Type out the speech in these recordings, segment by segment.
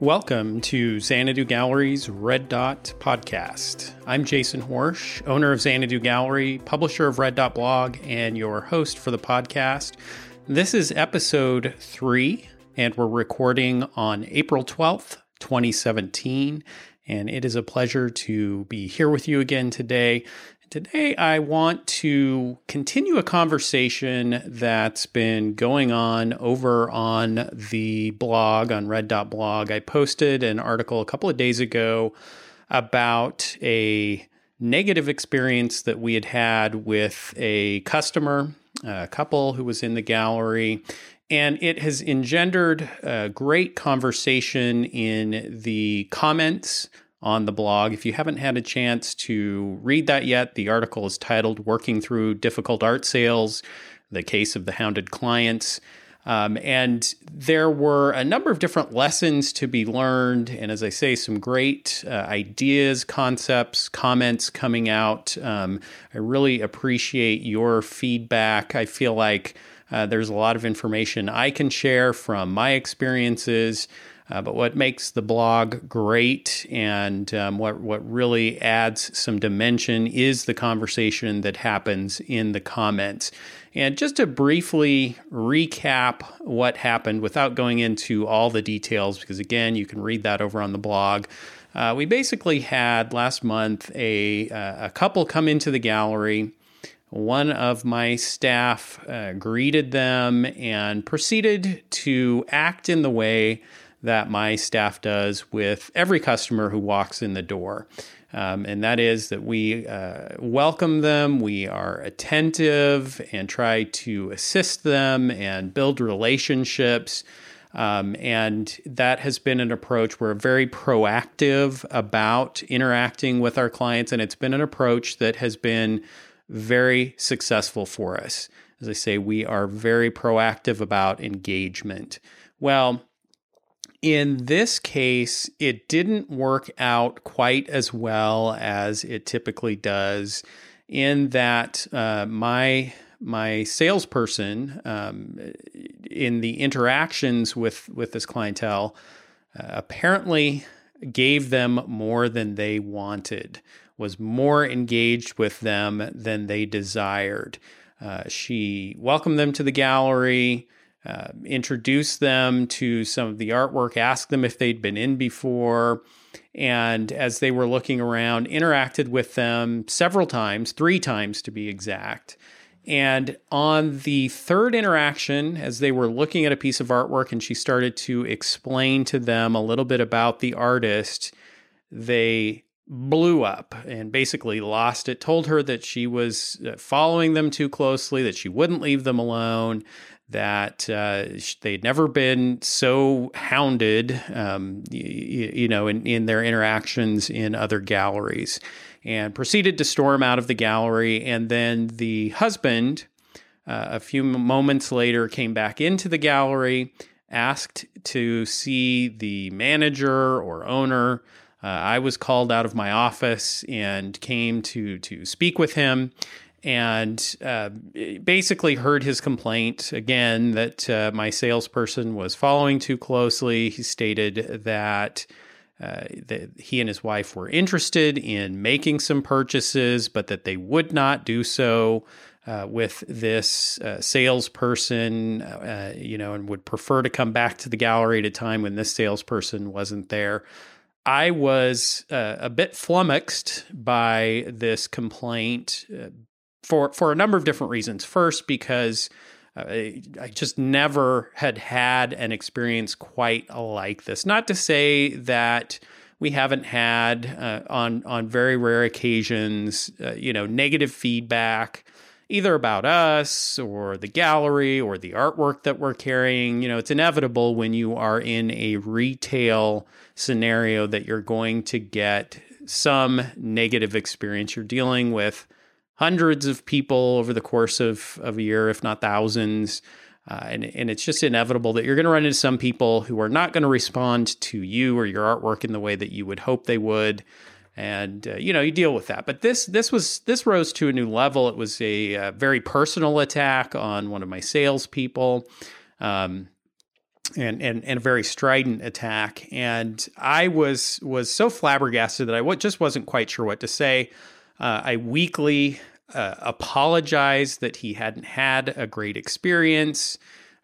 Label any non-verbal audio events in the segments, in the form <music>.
Welcome to Xanadu Gallery's Red Dot podcast. I'm Jason Horejs, owner of Xanadu Gallery, publisher of Red Dot Blog, and your host for the podcast. This is episode three, and we're recording on April 12th, 2017. And it is a pleasure to be here with you again today Today, I want to continue a conversation that's been going on over on the blog, on Red Dot blog. I posted an article a couple of days ago about a negative experience that we had had with a customer, a couple who was in the gallery. And it has engendered a great conversation in the comments on the blog. If you haven't had a chance to read that yet, the article is titled Working Through Difficult Art Sales The Case of the Hounded Clients. Um, and there were a number of different lessons to be learned. And as I say, some great uh, ideas, concepts, comments coming out. Um, I really appreciate your feedback. I feel like uh, there's a lot of information I can share from my experiences. Uh, but what makes the blog great and um, what, what really adds some dimension is the conversation that happens in the comments. And just to briefly recap what happened without going into all the details, because again, you can read that over on the blog. Uh, we basically had last month a, uh, a couple come into the gallery. One of my staff uh, greeted them and proceeded to act in the way that my staff does with every customer who walks in the door. Um, and that is that we uh, welcome them, we are attentive and try to assist them and build relationships. Um, and that has been an approach. We're very proactive about interacting with our clients, and it's been an approach that has been very successful for us. As I say, we are very proactive about engagement. Well, in this case, it didn't work out quite as well as it typically does, in that uh, my my salesperson um, in the interactions with with this clientele uh, apparently gave them more than they wanted, was more engaged with them than they desired. Uh, she welcomed them to the gallery uh, introduce them to some of the artwork, ask them if they'd been in before. And as they were looking around, interacted with them several times, three times to be exact. And on the third interaction, as they were looking at a piece of artwork and she started to explain to them a little bit about the artist, they blew up and basically lost it. Told her that she was uh, following them too closely, that she wouldn't leave them alone, that uh, they'd never been so hounded, um, you, you, know, in, in their interactions in other galleries, and proceeded to storm out of the gallery. And then the husband, uh, a few moments later, came back into the gallery, asked to see the manager or owner. Uh, I was called out of my office and came to to speak with him and uh, basically heard his complaint again that uh, my salesperson was following too closely. He stated that. Uh, that he and his wife were interested in making some purchases, but that they would not do so uh, with this uh, salesperson, uh, you know, and would prefer to come back to the gallery at a time when this salesperson wasn't there. I was uh, a bit flummoxed by this complaint uh, for for a number of different reasons. First, because uh, I just never had had an experience quite like this. Not to say that we haven't had uh, on on very rare occasions, uh, you know, negative feedback either about us or the gallery or the artwork that we're carrying. You know, it's inevitable when you are in a retail scenario that you're going to get some negative experience. You're dealing with hundreds of people over the course of, of a year, if not thousands. Uh, and, and it's just inevitable that you're going to run into some people who are not going to respond to you or your artwork in the way that you would hope they would. And uh, you know you deal with that, but this this was this rose to a new level. It was a, uh, very personal attack on one of my salespeople. Um, and, and and a very strident attack. And I was was so flabbergasted that I just wasn't quite sure what to say. Uh, I weakly uh, apologized that he hadn't had a great experience.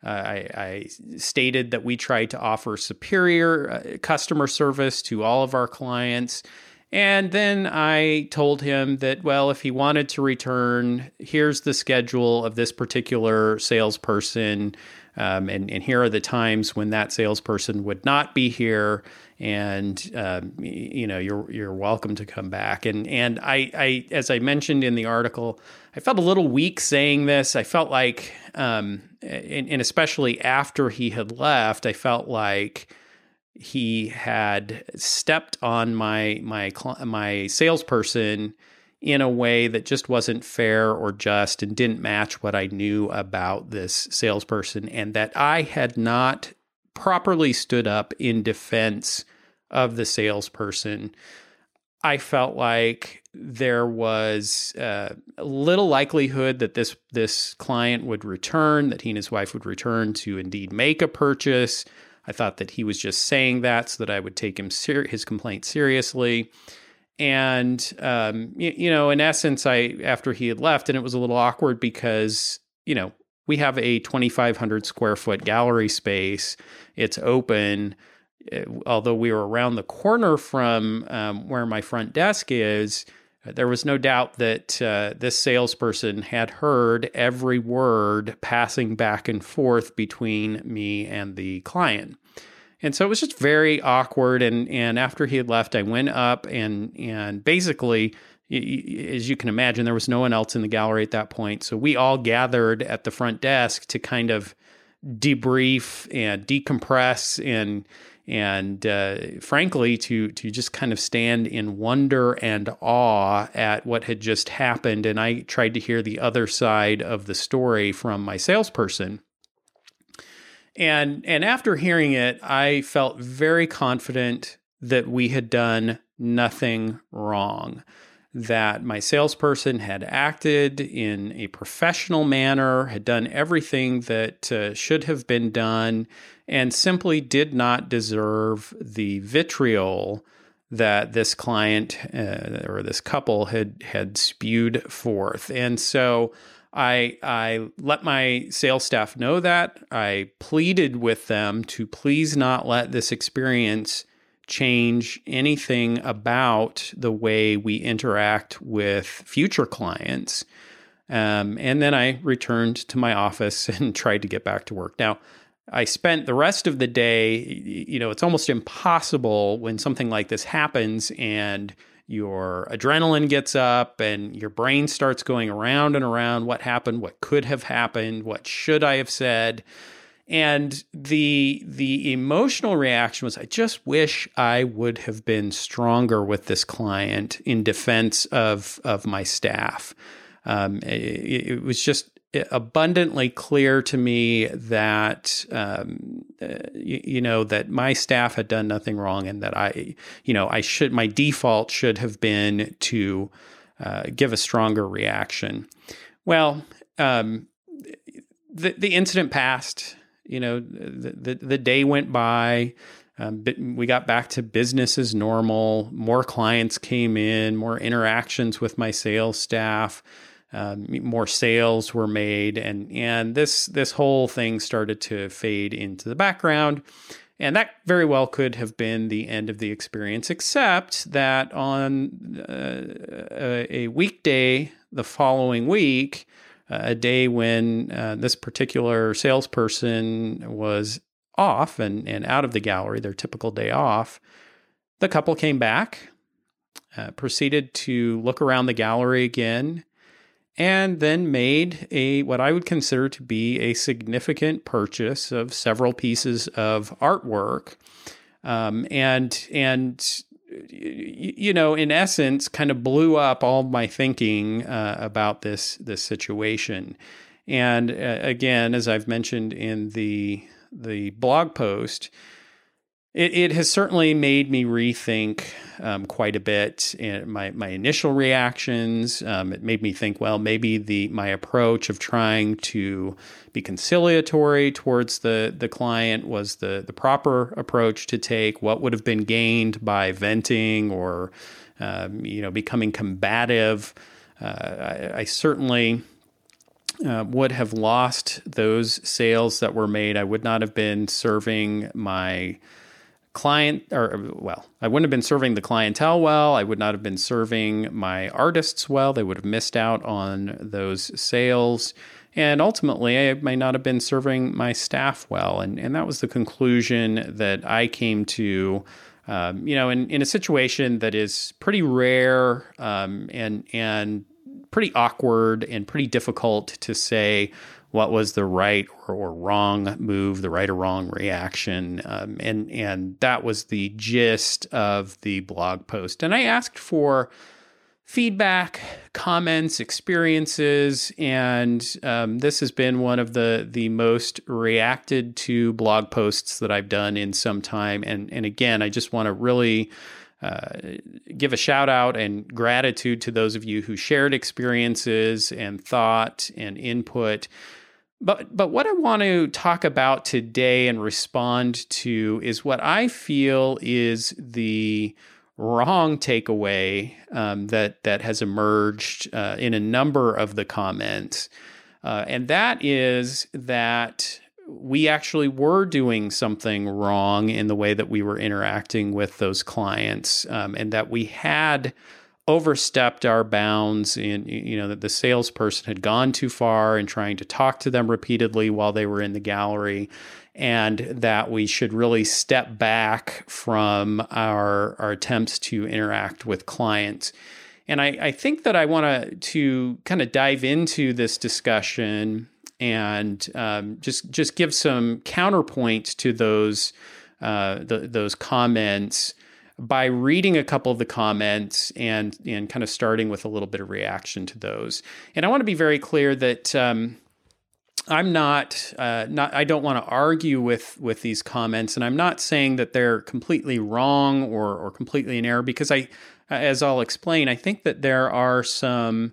Uh, I, I, stated that we tried to offer superior uh, customer service to all of our clients. And then I told him that, well, if he wanted to return, here's the schedule of this particular salesperson. Um, and, and here are the times when that salesperson would not be here and um, you know you're you're welcome to come back. And and I, I as I mentioned in the article, I felt a little weak saying this. I felt like, um, and, and especially after he had left, I felt like he had stepped on my my my salesperson in a way that just wasn't fair or just and didn't match what I knew about this salesperson and that I had not properly stood up in defense of the salesperson, I felt like there was uh, little likelihood that this this client would return, that he and his wife would return to indeed make a purchase. I thought that he was just saying that so that I would take him ser- his complaint seriously. And um, you, you know, in essence, I after he had left, and it was a little awkward because you know we have a 2,500 square foot gallery space. It's open. Uh, although we were around the corner from um, where my front desk is, there was no doubt that uh, this salesperson had heard every word passing back and forth between me and the client. And so it was just very awkward. And, and after he had left, I went up and, and basically, as you can imagine, there was no one else in the gallery at that point. So we all gathered at the front desk to kind of debrief and decompress and and uh, frankly to to just kind of stand in wonder and awe at what had just happened and i tried to hear the other side of the story from my salesperson and and after hearing it i felt very confident that we had done nothing wrong that my salesperson had acted in a professional manner, had done everything that uh, should have been done, and simply did not deserve the vitriol that this client uh, or this couple had had spewed forth. And so I I let my sales staff know that. I pleaded with them to please not let this experience change anything about the way we interact with future clients. Um, and then I returned to my office <laughs> and tried to get back to work. Now, I spent the rest of the day, you know, it's almost impossible when something like this happens and your adrenaline gets up and your brain starts going around and around what happened, what could have happened, what should I have said. And the the emotional reaction was i just wish i would have been stronger with this client in defense of of my staff. Um, it, it, was just abundantly clear to me that um, uh, you, you, know that my staff had done nothing wrong and that i you know i should my default should have been to uh, give a stronger reaction well um, the, the incident passed you know, the, the, the day went by. Um, we got back to business as normal. More clients came in, more interactions with my sales staff. Um, more sales were made, and and this this whole thing started to fade into the background. And that very well could have been the end of the experience, except that on uh, a weekday the following week, a day when uh, this particular salesperson was off and, and out of the gallery, their typical day off, the couple came back, uh, proceeded to look around the gallery again, and then made a what I would consider to be a significant purchase of several pieces of artwork. Um, and and you know, in essence, kind of blew up all my thinking uh, about this this situation. And uh, again, as I've mentioned in the the blog post, it, it has certainly made me rethink um, quite a bit in my, my initial reactions. Um, it made me think, well, maybe the my approach of trying to be conciliatory towards the, the client was the, the proper approach to take. What would have been gained by venting or um, you know becoming combative? Uh, I, I, certainly uh, would have lost those sales that were made. I would not have been serving my client or well i wouldn't have been serving the clientele well. I would not have been serving my artists well. They would have missed out on those sales. And ultimately i may not have been serving my staff well. And, and that was the conclusion that i came to um, you know in, in a situation that is pretty rare um, and and pretty awkward and pretty difficult to say what was the right or, or wrong move, the right or wrong reaction, um, and and that was the gist of the blog post. And I asked for feedback, comments, experiences, and um, this has been one of the the most reacted to blog posts that I've done in some time. And and again, I just want to really. Uh, give a shout out and gratitude to those of you who shared experiences and thought and input. But but what I want to talk about today and respond to is what I feel is the wrong takeaway um, that that has emerged uh, in a number of the comments, uh, and that is that we actually were doing something wrong in the way that we were interacting with those clients, um, and that we had overstepped our bounds in you know that the salesperson had gone too far in trying to talk to them repeatedly while they were in the gallery and that we should really step back from our our attempts to interact with clients. And I, I think that I want to to kind of dive into this discussion and um, just just give some counterpoint to those uh, the, those comments by reading a couple of the comments and and kind of starting with a little bit of reaction to those. And I want to be very clear that um, I'm not uh, not I don't want to argue with with these comments, and I'm not saying that they're completely wrong or or completely in error because I, as I'll explain, I think that there are some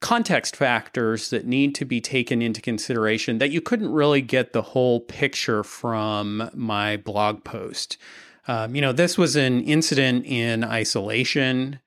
context factors that need to be taken into consideration that you couldn't really get the whole picture from my blog post. Um, you know, this was an incident in isolation.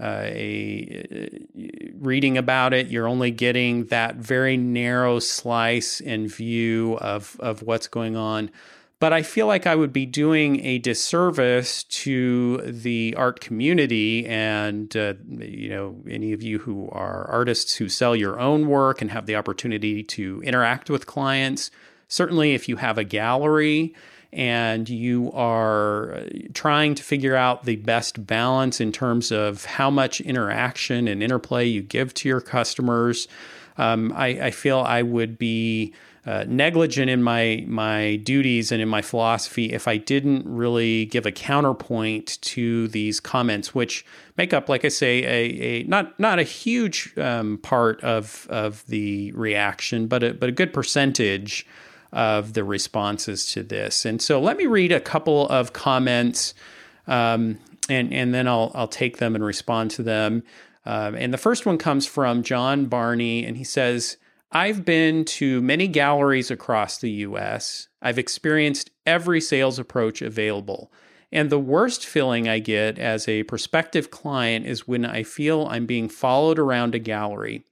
Uh, a, uh, reading about it, you're only getting that very narrow slice and view of of what's going on. But I feel like I would be doing a disservice to the art community and uh, you know any of you who are artists who sell your own work and have the opportunity to interact with clients. Certainly, if you have a gallery and you are uh, trying to figure out the best balance in terms of how much interaction and interplay you give to your customers, um, I, I, feel I would be uh, negligent in my my duties and in my philosophy if I didn't really give a counterpoint to these comments, which make up, like I say, a, a not not a huge um, part of of the reaction, but a, but a good percentage of the responses to this. And so let me read a couple of comments, um, and and then I'll I'll take them and respond to them. Um, and the first one comes from John Barney, and he says, "I've been to many galleries across the U.S. I've experienced every sales approach available." And the worst feeling I get as a prospective client is when I feel I'm being followed around a gallery.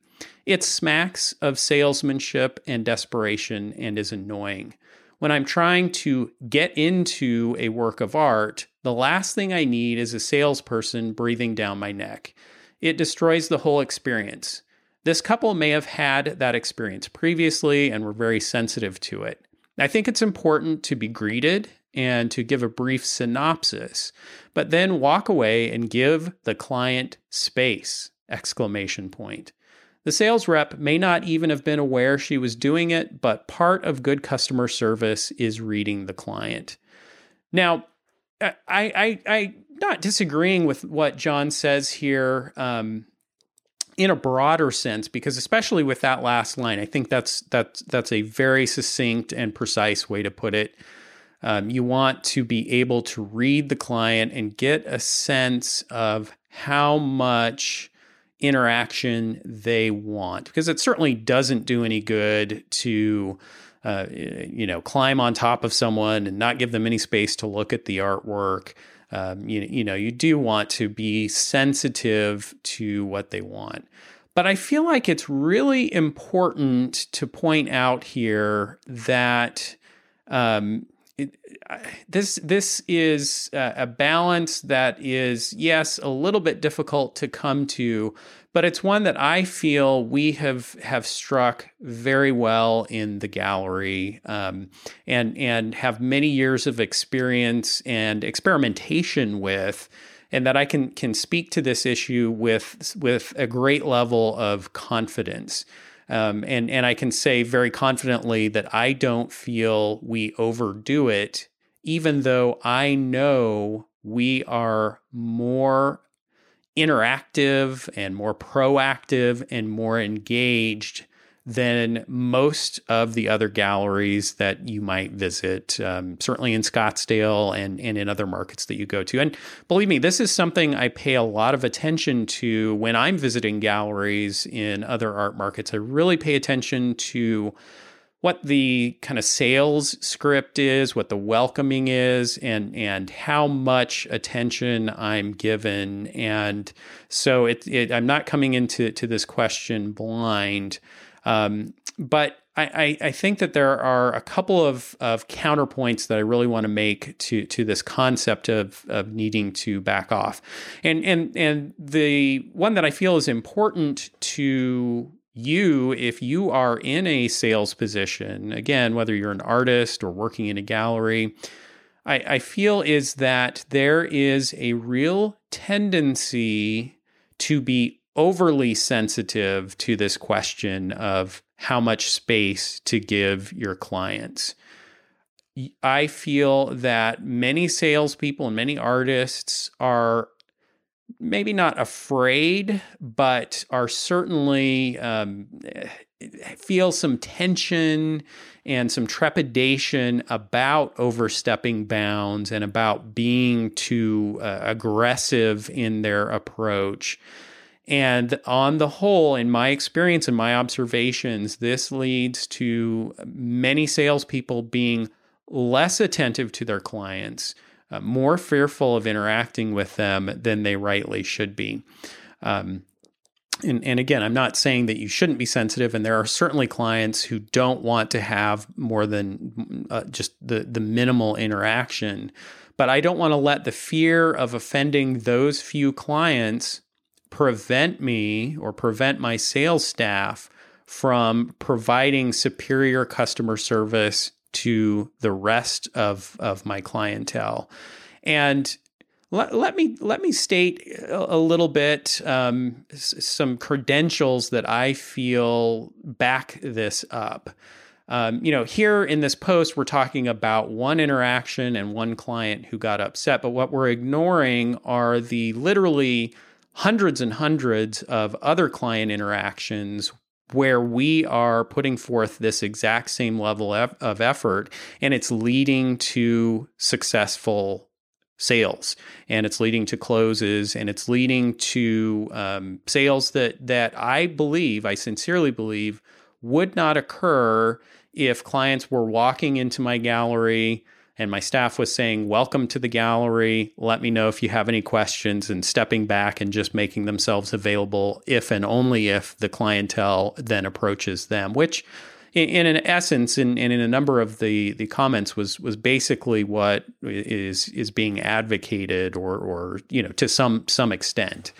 It smacks of salesmanship and desperation and is annoying. When I'm trying to get into a work of art, the last thing I need is a salesperson breathing down my neck. It destroys the whole experience. This couple may have had that experience previously and were very sensitive to it. I think it's important to be greeted and to give a brief synopsis, but then walk away and give the client space exclamation point. The sales rep may not even have been aware she was doing it, but part of good customer service is reading the client. Now, I, I, I, not disagreeing with what John says here um, in a broader sense, because especially with that last line, I think that's that's that's a very succinct and precise way to put it. Um, you want to be able to read the client and get a sense of how much interaction they want because it certainly doesn't do any good to uh, you know climb on top of someone and not give them any space to look at the artwork. Um, you, you know you do want to be sensitive to what they want. But i feel like it's really important to point out here that um, this this is a balance that is yes a little bit difficult to come to but it's one that I feel we have have struck very well in the gallery, um, and and have many years of experience and experimentation with, and that I can can speak to this issue with with a great level of confidence. Um, and and I can say very confidently that I don't feel we overdo it, even though I know we are more interactive and more proactive and more engaged than most of the other galleries that you might visit, um, certainly in Scottsdale and, and in other markets that you go to. And believe me, this is something I pay a lot of attention to when I'm visiting galleries in other art markets. I really pay attention to what the kind of sales script is, what the welcoming is, and and how much attention I'm given. And so it, it I'm not coming into to this question blind, um, but I, I, think that there are a couple of, of counterpoints that I really want to make to to this concept of, of needing to back off, and and and the one that I feel is important to you, if you are in a sales position, again, whether you're an artist or working in a gallery, I, I feel is that there is a real tendency to be overly sensitive to this question of how much space to give your clients. I feel that many salespeople and many artists are maybe not afraid, but are certainly um, feel some tension and some trepidation about overstepping bounds and about being too uh, aggressive in their approach. And on the whole, in my experience and my observations, this leads to many salespeople being less attentive to their clients, uh, more fearful of interacting with them than they rightly should be. Um, and, and, again, I'm not saying that you shouldn't be sensitive, and there are certainly clients who don't want to have more than uh, just the the minimal interaction. But I don't want to let the fear of offending those few clients prevent me or prevent my sales staff from providing superior customer service to the rest of of my clientele. And let, let me let me state a, little bit um, s- some credentials that I feel back this up. Um, you know, here in this post, we're talking about one interaction and one client who got upset, but what we're ignoring are the literally hundreds and hundreds of other client interactions where we are putting forth this exact same level of effort and it's leading to successful sales and it's leading to closes and it's leading to um, sales that that I believe I sincerely believe would not occur if clients were walking into my gallery and my staff was saying, Welcome to the gallery. Let me know if you have any questions, and stepping back and just making themselves available if and only if the clientele then approaches them, which in, in an essence and in, in, a number of the, the comments was was basically what is is being advocated or or you know to some some extent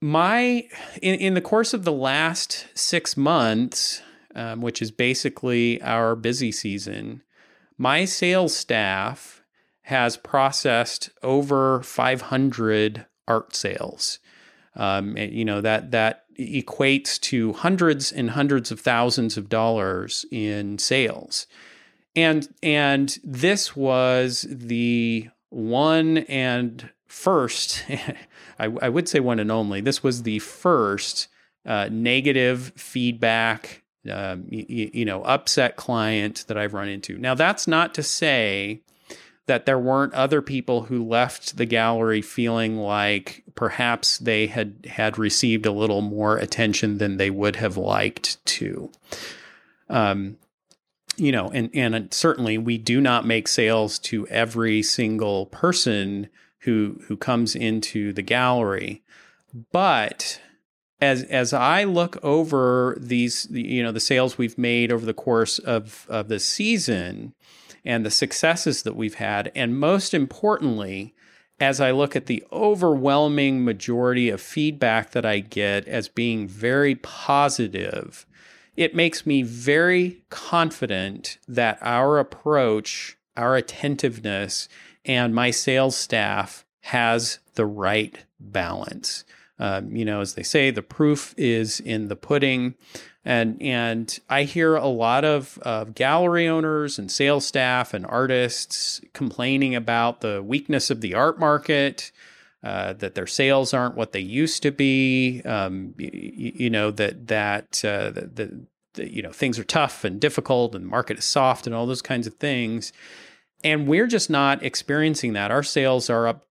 my in, in the course of the last six months um, which is basically our busy season my sales staff has processed over 500 art sales. Um, you know that that equates to hundreds and hundreds of thousands of dollars in sales, and and this was the one and first, <laughs> I, I, would say one and only. This was the first uh, negative feedback um, you, you know, upset client that I've run into. Now, that's not to say that there weren't other people who left the gallery feeling like perhaps they had had received a little more attention than they would have liked to. Um, you know, and and certainly we do not make sales to every single person who who comes into the gallery, but as as I look over these, you know, the sales we've made over the course of of the season and the successes that we've had, and most importantly, as I look at the overwhelming majority of feedback that I get as being very positive, it makes me very confident that our approach, our attentiveness, and my sales staff has the right balance. Um, you know, as they say, the proof is in the pudding. And, and I hear a lot of, of gallery owners and sales staff and artists complaining about the weakness of the art market, uh, that their sales aren't what they used to be. Um, you, you, know that that uh, the, you know things are tough and difficult, and the market is soft, and all those kinds of things. And we're just not experiencing that. Our sales are up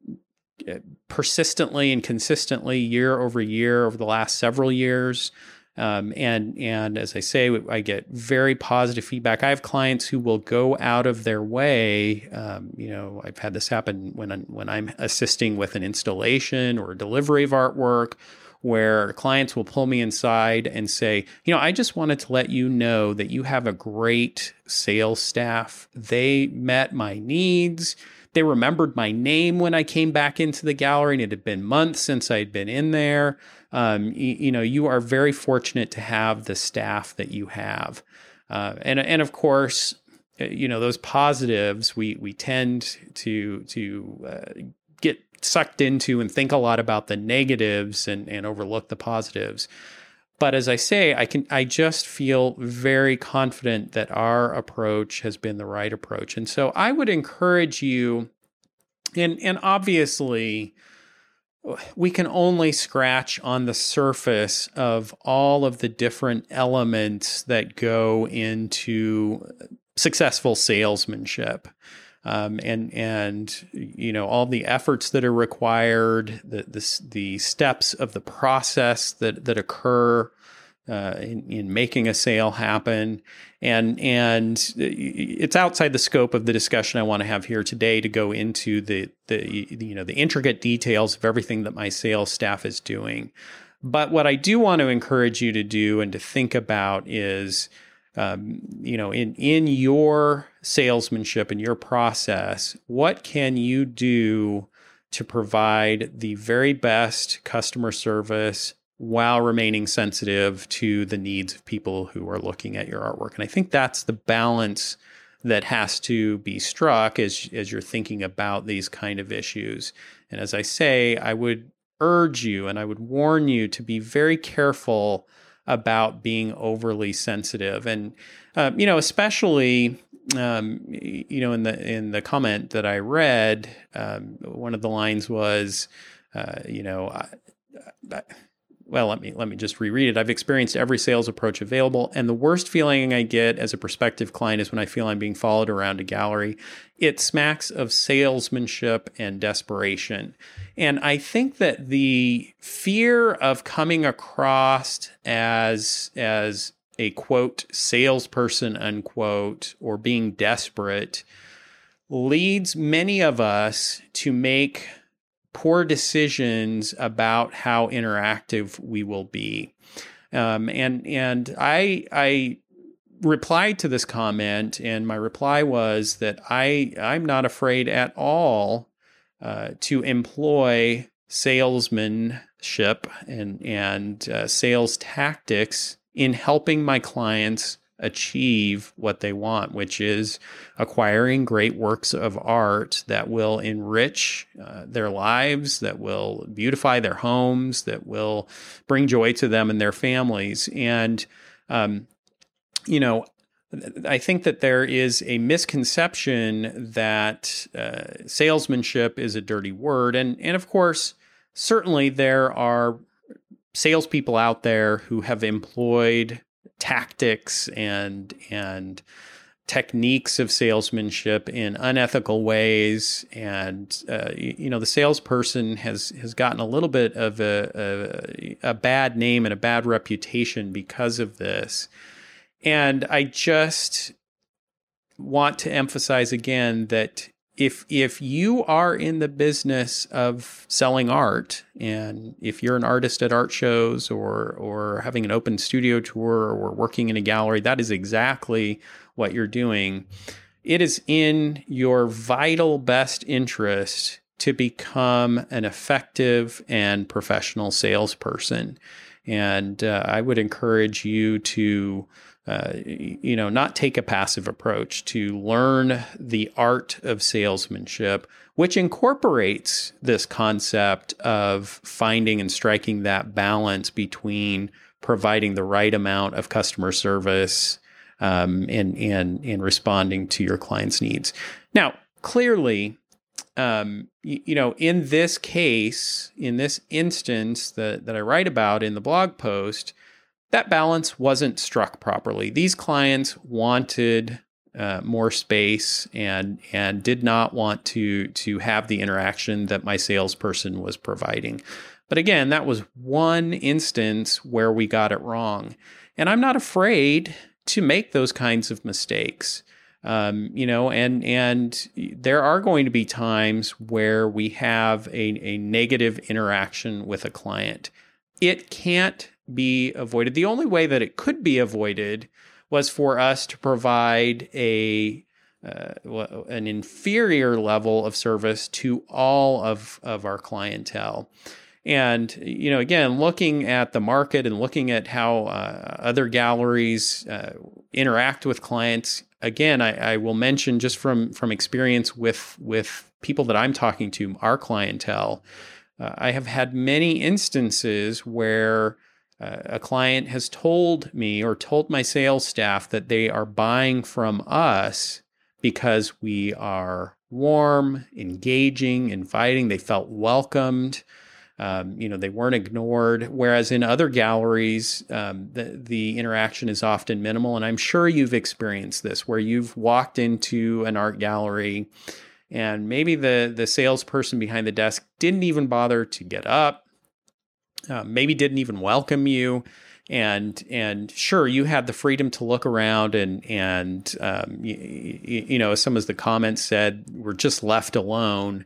persistently and consistently year over year over the last several years. Um, and and as I say, I get very positive feedback. I have clients who will go out of their way. Um, you know, I've had this happen when I'm, when I'm assisting with an installation or delivery of artwork, where clients will pull me inside and say, you know, I just wanted to let you know that you have a great sales staff. They met my needs. They remembered my name when I came back into the gallery, and it had been months since I'd been in there. Um, you, you, know, you are very fortunate to have the staff that you have, uh, and and of course, uh, you know those positives. We we tend to to uh, get sucked into and think a lot about the negatives and and overlook the positives. But as I say, I can I just feel very confident that our approach has been the right approach. And so I would encourage you and and obviously we can only scratch on the surface of all of the different elements that go into successful salesmanship. Um, and and you know all the efforts that are required, the, the the steps of the process that that occur uh, in, in making a sale happen, and and it's outside the scope of the discussion I want to have here today to go into the the you know the intricate details of everything that my sales staff is doing. But what I do want to encourage you to do and to think about is um, you know, in in your salesmanship and your process, what can you do to provide the very best customer service while remaining sensitive to the needs of people who are looking at your artwork? And I think that's the balance that has to be struck as as you're thinking about these kind of issues. And as I say, I would urge you and I would warn you to be very careful about being overly sensitive, and uh, you know, especially um, you know, in the in the comment that I read, um, one of the lines was, uh, you know. I, I, well, let me let me just reread it. I've experienced every sales approach available, and the worst feeling I get as a prospective client is when I feel I'm being followed around a gallery. It smacks of salesmanship and desperation. And I think that the fear of coming across as as a quote salesperson unquote or being desperate leads many of us to make poor decisions about how interactive we will be. Um, and and I I replied to this comment, and my reply was that I I'm not afraid at all uh, to employ salesmanship and and uh, sales tactics in helping my clients achieve what they want, which is acquiring great works of art that will enrich uh, their lives, that will beautify their homes, that will bring joy to them and their families. And, um, you know, I think that there is a misconception that uh, salesmanship is a dirty word. And, and of course, certainly there are salespeople out there who have employed tactics and and techniques of salesmanship in unethical ways. And uh, you, know the salesperson has has gotten a little bit of a, a, a bad name and a bad reputation because of this. And i just want to emphasize again that if if you are in the business of selling art and if you're an artist at art shows or or having an open studio tour or working in a gallery that is exactly what you're doing. It is in your vital best interest to become an effective and professional salesperson. And uh, i would encourage you to uh, you know, not take a passive approach to learn the art of salesmanship, which incorporates this concept of finding and striking that balance between providing the right amount of customer service um, and and and responding to your client's needs. Now, clearly, um, you, you, know, in this case, in this instance that that I write about in the blog post that balance wasn't struck properly. These clients wanted uh, more space and and did not want to to have the interaction that my salesperson was providing. But again, that was one instance where we got it wrong, and I'm not afraid to make those kinds of mistakes. Um, you know, and and there are going to be times where we have a, a negative interaction with a client. It can't be avoided. The only way that it could be avoided was for us to provide a uh, an inferior level of service to all of, of our clientele. And, you know, again, looking at the market and looking at how uh, other galleries uh, interact with clients, again, I, I, will mention just from, from experience with, with people that I'm talking to, our clientele, uh, I have had many instances where uh, a client has told me or told my sales staff that they are buying from us because we are warm, engaging, inviting. They felt welcomed. Um, you know, they weren't ignored. Whereas in other galleries, um, the, the interaction is often minimal. And I'm sure you've experienced this where you've walked into an art gallery and maybe the, the salesperson behind the desk didn't even bother to get up uh, maybe didn't even welcome you. And and sure you had the freedom to look around and and um, you, you, know some of the comments said we're just left alone.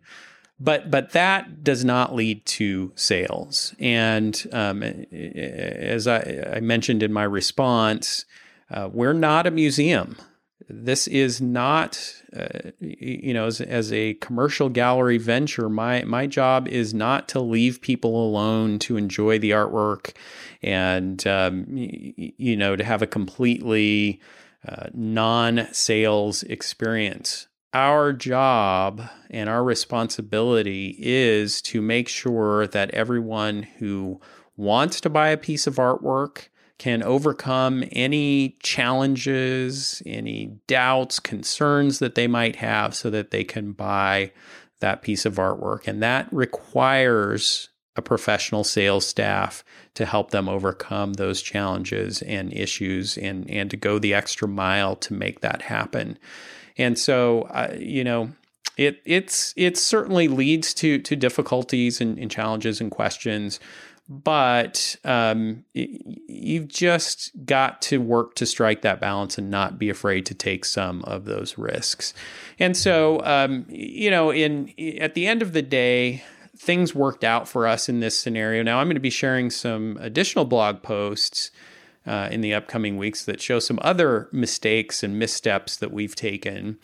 But but that does not lead to sales. And um, as I, I, mentioned in my response uh, we're not a museum this is not, uh, you know, as, as, a commercial gallery venture, my my job is not to leave people alone to enjoy the artwork, and um, you know, to have a completely uh, non-sales experience. Our job and our responsibility is to make sure that everyone who wants to buy a piece of artwork can overcome any challenges, any doubts, concerns that they might have so that they can buy that piece of artwork. And that requires a professional sales staff to help them overcome those challenges and issues and, and to go the extra mile to make that happen. And so, uh, you know, it it's it certainly leads to to difficulties and, and challenges and questions but um, you've just got to work to strike that balance and not be afraid to take some of those risks. And so, um, you know, in at the end of the day, things worked out for us in this scenario. Now, I'm going to be sharing some additional blog posts. Uh, in the upcoming weeks, that show some other mistakes and missteps that we've taken.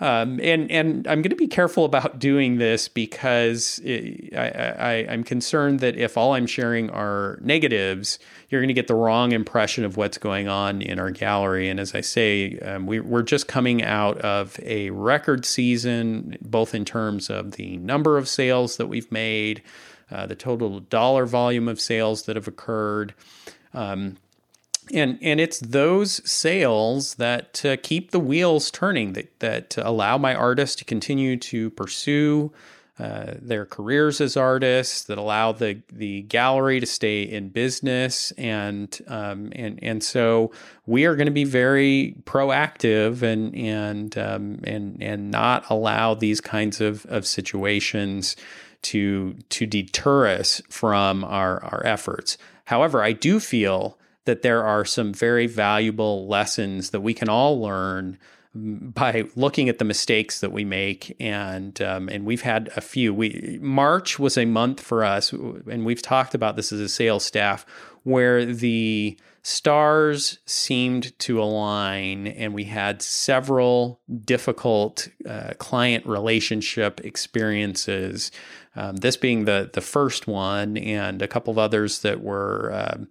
Um, and and I'm going to be careful about doing this because it, I, I, I'm concerned that if all I'm sharing are negatives, you're going to get the wrong impression of what's going on in our gallery. And as I say, um, we, we're just coming out of a record season, both in terms of the number of sales that we've made, uh, the total dollar volume of sales that have occurred. Um, and and it's those sales that uh, keep the wheels turning that that allow my artists to continue to pursue uh, their careers as artists, that allow the the gallery to stay in business, and um, and and so we are going to be very proactive and and um, and and not allow these kinds of of situations to to deter us from our our efforts. However, I do feel that there are some very valuable lessons that we can all learn by looking at the mistakes that we make, and um, and we've had a few. We March was a month for us, and we've talked about this as a sales staff, where the stars seemed to align, and we had several difficult uh, client relationship experiences. Um, this being the the first one, and a couple of others that were. Uh,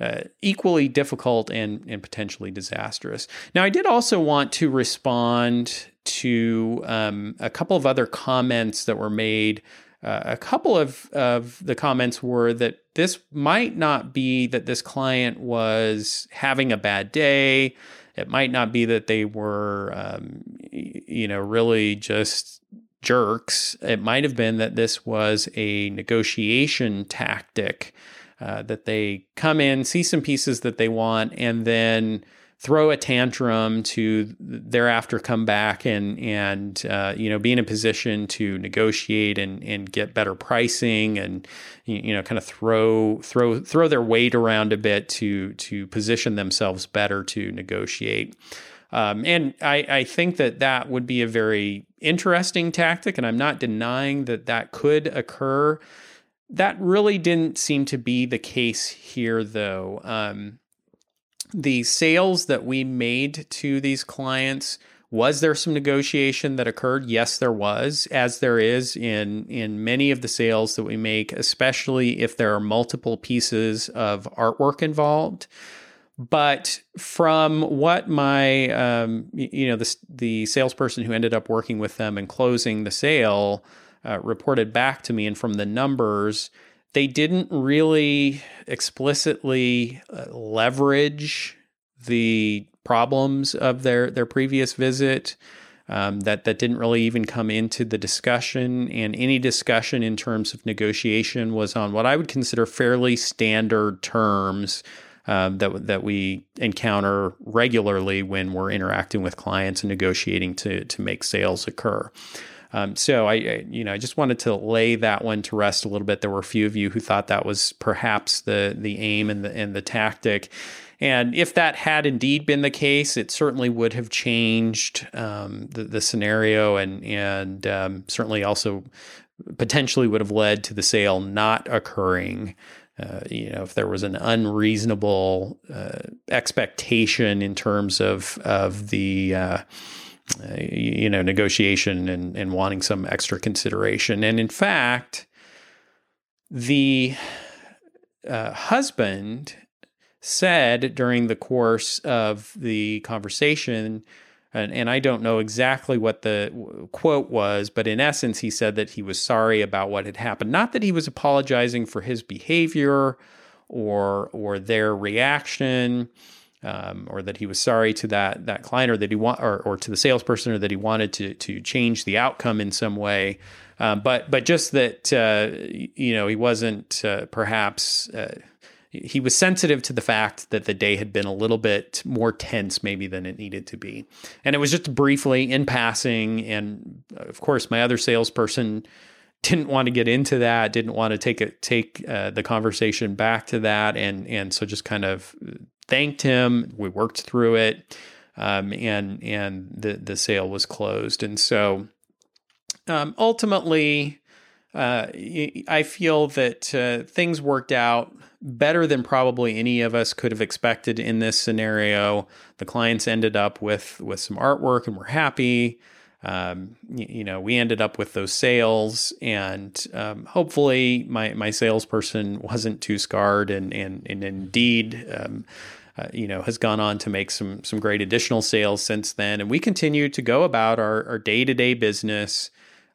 uh, equally difficult and, and potentially disastrous. Now, I did also want to respond to um, a couple of other comments that were made. Uh, a couple of, of the comments were that this might not be that this client was having a bad day. It might not be that they were, um, you know, really just jerks. It might have been that this was a negotiation tactic uh, that they come in, see some pieces that they want, and then throw a tantrum to thereafter come back and and uh, you know be in a position to negotiate and and get better pricing and you know kind of throw throw throw their weight around a bit to to position themselves better to negotiate. Um, and I, I think that that would be a very interesting tactic, and I'm not denying that that could occur. That really didn't seem to be the case here, though. Um, the sales that we made to these clients was there some negotiation that occurred yes there was as there is in in many of the sales that we make especially if there are multiple pieces of artwork involved but from what my um, you know the, the salesperson who ended up working with them and closing the sale uh, reported back to me, and from the numbers, they didn't really explicitly uh, leverage the problems of their their previous visit. Um, that that didn't really even come into the discussion, and any discussion in terms of negotiation was on what I would consider fairly standard terms um, that that we encounter regularly when we're interacting with clients and negotiating to to make sales occur. Um, so I, I, you know, I just wanted to lay that one to rest a little bit. There were a few of you who thought that was perhaps the the aim and the and the tactic. And if that had indeed been the case, it certainly would have changed um, the, the scenario and and um, certainly also potentially would have led to the sale not occurring. Uh, you know, if there was an unreasonable uh, expectation in terms of of the uh, uh, you know, negotiation and, and wanting some extra consideration. And in fact, the uh, husband said during the course of the conversation, and, and, I don't know exactly what the quote was, but in essence, he said that he was sorry about what had happened. Not that he was apologizing for his behavior or or their reaction um, or that he was sorry to that that client, or that he want, or, or to the salesperson, or that he wanted to to change the outcome in some way. Um, but but just that uh, you know he wasn't uh, perhaps. Uh, he was sensitive to the fact that the day had been a little bit more tense, maybe than it needed to be. And it was just briefly in passing. And of course, my other salesperson didn't want to get into that, didn't want to take it, take uh, the conversation back to that, and and so just kind of thanked him. We worked through it, um, and and the the sale was closed. And so um, ultimately, uh, I feel that uh, things worked out better than probably any of us could have expected in this scenario. The clients ended up with with some artwork, and we're happy. Um, you, you, know, we ended up with those sales, and um, hopefully, my my salesperson wasn't too scarred, and and and indeed, um, uh, you know, has gone on to make some some great additional sales since then. And we continue to go about our day to day business.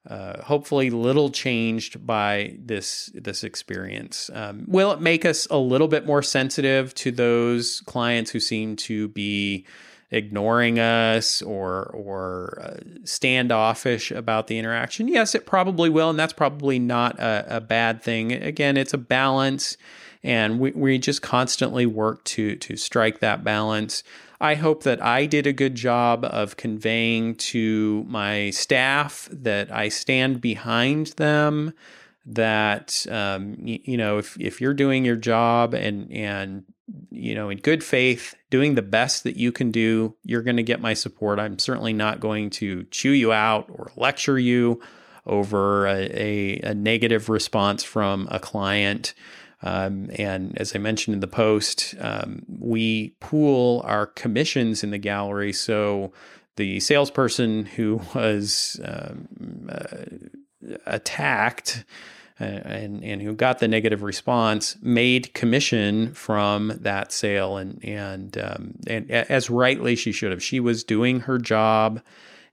Uh, hopefully, little changed by this this experience. Um, will it make us a little bit more sensitive to those clients who seem to be ignoring us or or uh, standoffish about the interaction. Yes, it probably will, and that's probably not a, a bad thing. Again, it's a balance, and we, we just constantly work to to strike that balance. I hope that I did a good job of conveying to my staff that I stand behind them. That um, you, you know, if if you're doing your job and and you know, in good faith, doing the best that you can do, you're going to get my support. I'm certainly not going to chew you out or lecture you over a, a, a negative response from a client. Um, and as I mentioned in the post, um, we pool our commissions in the gallery. So the salesperson who <laughs> was um, uh, attacked and and who got the negative response made commission from that sale and and um, and as rightly she should have. She was doing her job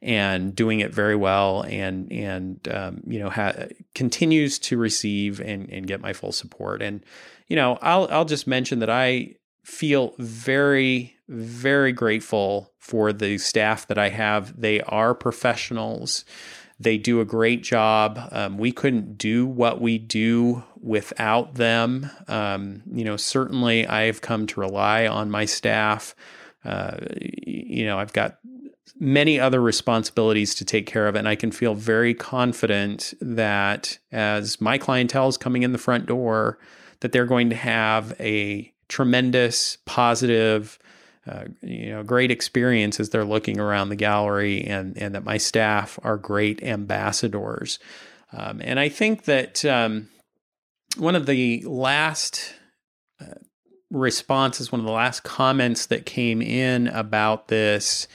and doing it very well and and um, you know ha- continues to receive and and get my full support and you know I'll I'll just mention that I feel very very grateful for the staff that I have. They are professionals. They do a great job. Um, we couldn't do what we do without them. Um, you know, certainly I've come to rely on my staff. Uh, you know, I've got many other responsibilities to take care of, and I can feel very confident that as my clientele is coming in the front door, that they're going to have a tremendous positive uh, you know, great experience as they're looking around the gallery, and and that my staff are great ambassadors. Um, and I think that um, one of the last uh, responses, one of the last comments that came in about this.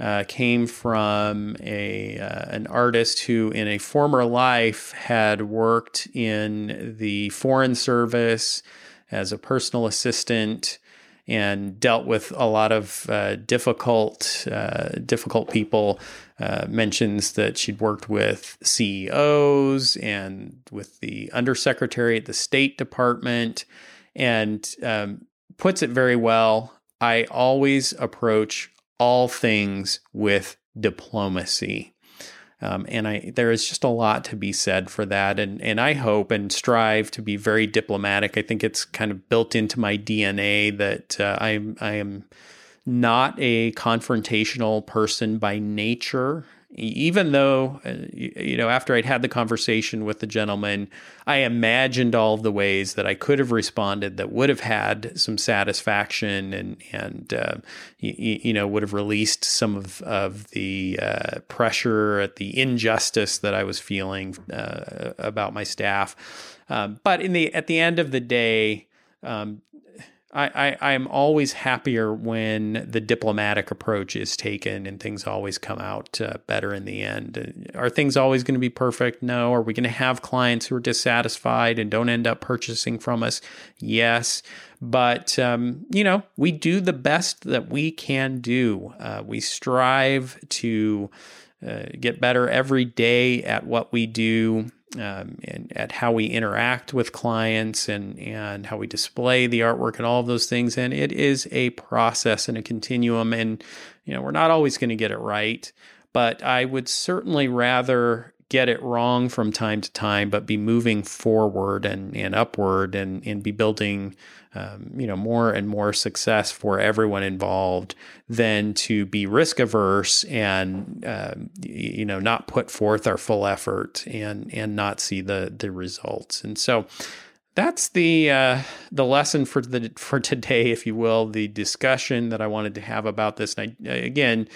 Uh, came from a uh, an artist who, in a former life, had worked in the foreign service as a personal assistant and dealt with a lot of uh, difficult uh, difficult people. Uh, mentions that she'd worked with CEOs and with the undersecretary at the State Department, and um, puts it very well. I always approach all things with diplomacy. Um, and I there is just a lot to be said for that, and and I hope and strive to be very diplomatic. I think it's kind of built into my DNA that uh, I I am not a confrontational person by nature even though uh, you know after I'd had the conversation with the gentleman, I imagined all of the ways that I could have responded that would have had some satisfaction and and uh, you, you, know would have released some of of the uh, pressure at the injustice that I was feeling uh, about my staff. Um, but in the at the end of the day. Um, I, I am always happier when the diplomatic approach is taken and things always come out uh, better in the end. Are things always going to be perfect? No. Are we going to have clients who are dissatisfied and don't end up purchasing from us? Yes. But, um, you know, we do the best that we can do. Uh, we strive to uh, get better every day at what we do um, and at how we interact with clients and and how we display the artwork and all of those things. And it is a process and a continuum. And you know, we're not always going to get it right, but I would certainly rather get it wrong from time to time, but be moving forward and, and upward and, and be building, um, you know, more and more success for everyone involved than to be risk averse and, uh, you know, not put forth our full effort and, and not see the, the results. And so, that's the uh, the lesson for the for today, if you will, the discussion that I wanted to have about this. And I, again,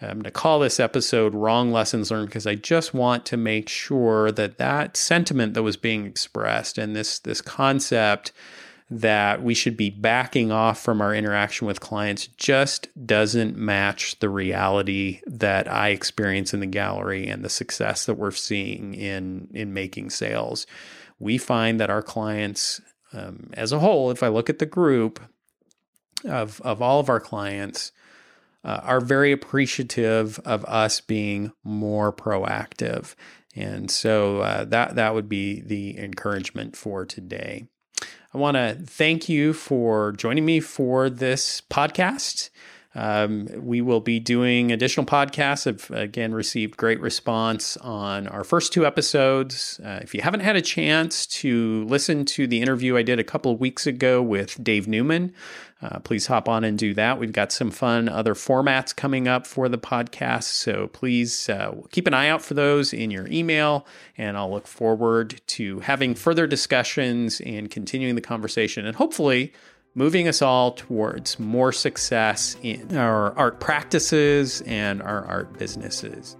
I'm going to call this episode Wrong Lessons Learned because I just want to make sure that that sentiment that was being expressed and this, this concept that we should be backing off from our interaction with clients just doesn't match the reality that I experience in the gallery and the success that we're seeing in, in making sales. We find that our clients, um, as a whole, if I look at the group of, of all of our clients, uh, are very appreciative of us being more proactive. And so uh, that that would be the encouragement for today. I want to thank you for joining me for this podcast. Um, we will be doing additional podcasts. I've again received great response on our first two episodes. Uh, if you haven't had a chance to listen to the interview I did a couple of weeks ago with Dave Newman, uh, please hop on and do that. We've got some fun other formats coming up for the podcast. So please uh, keep an eye out for those in your email. And I'll look forward to having further discussions and continuing the conversation and hopefully moving us all towards more success in our art practices and our art businesses.